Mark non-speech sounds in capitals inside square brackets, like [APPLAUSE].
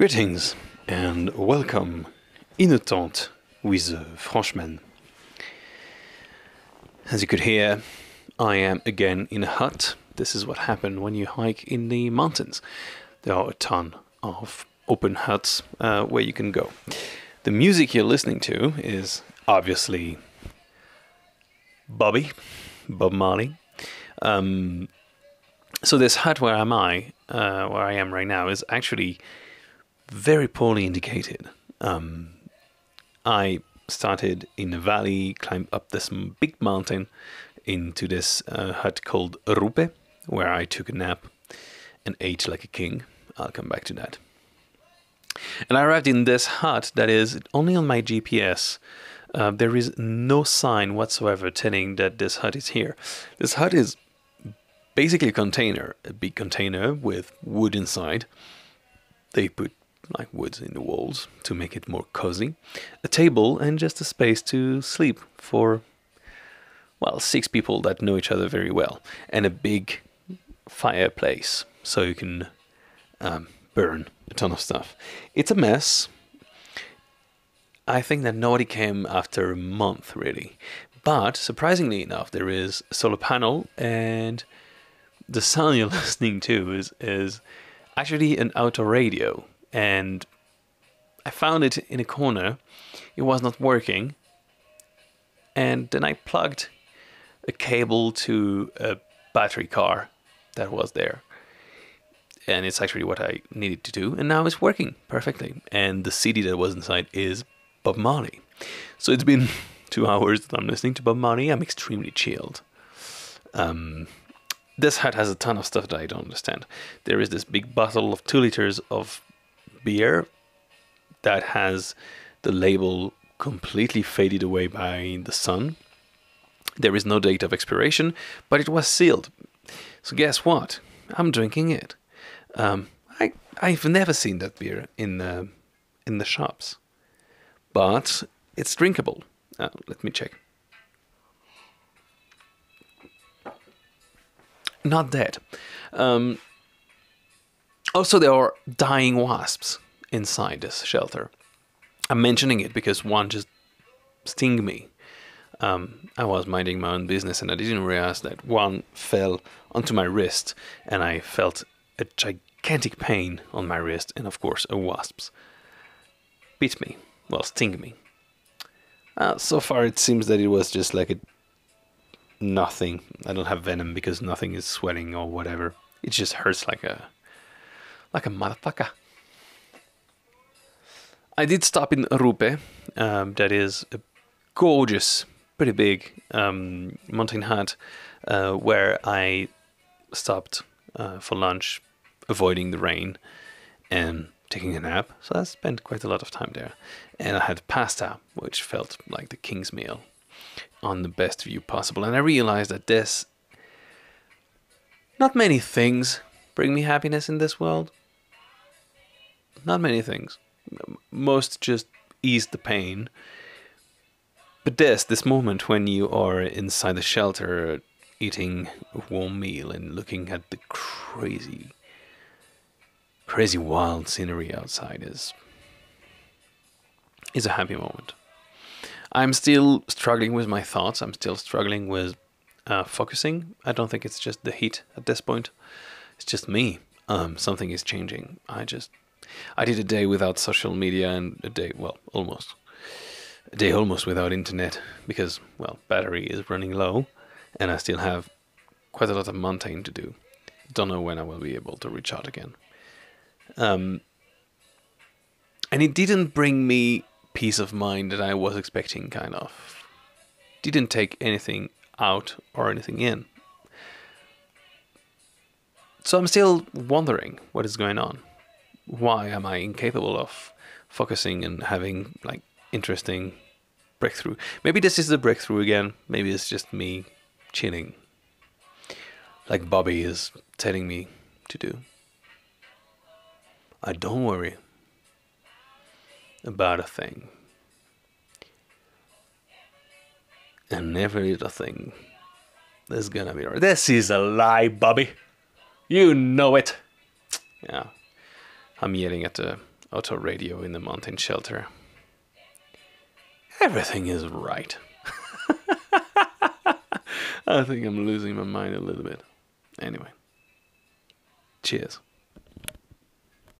Greetings and welcome in a tent with uh, Franchman. As you could hear, I am again in a hut. This is what happened when you hike in the mountains. There are a ton of open huts uh, where you can go. The music you're listening to is obviously Bobby, Bob Marley. Um, so this hut where am I, uh, where I am right now, is actually very poorly indicated. Um, I started in a valley, climbed up this big mountain into this uh, hut called Rupe, where I took a nap and ate like a king. I'll come back to that. And I arrived in this hut that is only on my GPS. Uh, there is no sign whatsoever telling that this hut is here. This hut is basically a container, a big container with wood inside. They put like wood in the walls to make it more cozy, a table, and just a space to sleep for, well, six people that know each other very well, and a big fireplace so you can um, burn a ton of stuff. It's a mess. I think that nobody came after a month, really. But surprisingly enough, there is a solar panel, and the sound you're [LAUGHS] listening to is is actually an auto radio. And I found it in a corner. It was not working, and then I plugged a cable to a battery car that was there and it's actually what I needed to do, and now it's working perfectly. And the CD that was inside is Bob Marley. So it's been [LAUGHS] two hours that I'm listening to Bob Marley. I'm extremely chilled. Um, this hut has a ton of stuff that I don't understand. There is this big bottle of two liters of beer that has the label completely faded away by the sun. There is no date of expiration, but it was sealed. So guess what? I'm drinking it. Um, I I've never seen that beer in the in the shops, but it's drinkable. Uh, let me check. Not dead. Um, also, there are dying wasps inside this shelter. I'm mentioning it because one just sting me. Um, I was minding my own business and I didn't realize that one fell onto my wrist and I felt a gigantic pain on my wrist, and of course, a wasp's bit me, well, sting me. Uh, so far, it seems that it was just like a nothing. I don't have venom because nothing is sweating or whatever. It just hurts like a like a motherfucker. I did stop in Rupe. Um, that is a gorgeous, pretty big um, mountain hut uh, where I stopped uh, for lunch avoiding the rain and taking a nap. So I spent quite a lot of time there. And I had pasta, which felt like the king's meal on the best view possible. And I realized that this, not many things bring me happiness in this world. Not many things. Most just ease the pain. But this, this moment when you are inside the shelter eating a warm meal and looking at the crazy crazy wild scenery outside is is a happy moment. I'm still struggling with my thoughts. I'm still struggling with uh, focusing. I don't think it's just the heat at this point. It's just me. Um, something is changing. I just I did a day without social media and a day well almost a day almost without internet because well battery is running low and I still have quite a lot of mountain to do. Don't know when I will be able to reach out again. Um, and it didn't bring me peace of mind that I was expecting, kind of. Didn't take anything out or anything in. So I'm still wondering what is going on. Why am I incapable of focusing and having like interesting breakthrough? Maybe this is the breakthrough again. Maybe it's just me chilling, like Bobby is telling me to do. I don't worry about a thing. And never every little thing is gonna be. This is a lie, Bobby. You know it. Yeah. I'm yelling at the auto radio in the mountain shelter. Everything is right. [LAUGHS] I think I'm losing my mind a little bit. Anyway, cheers.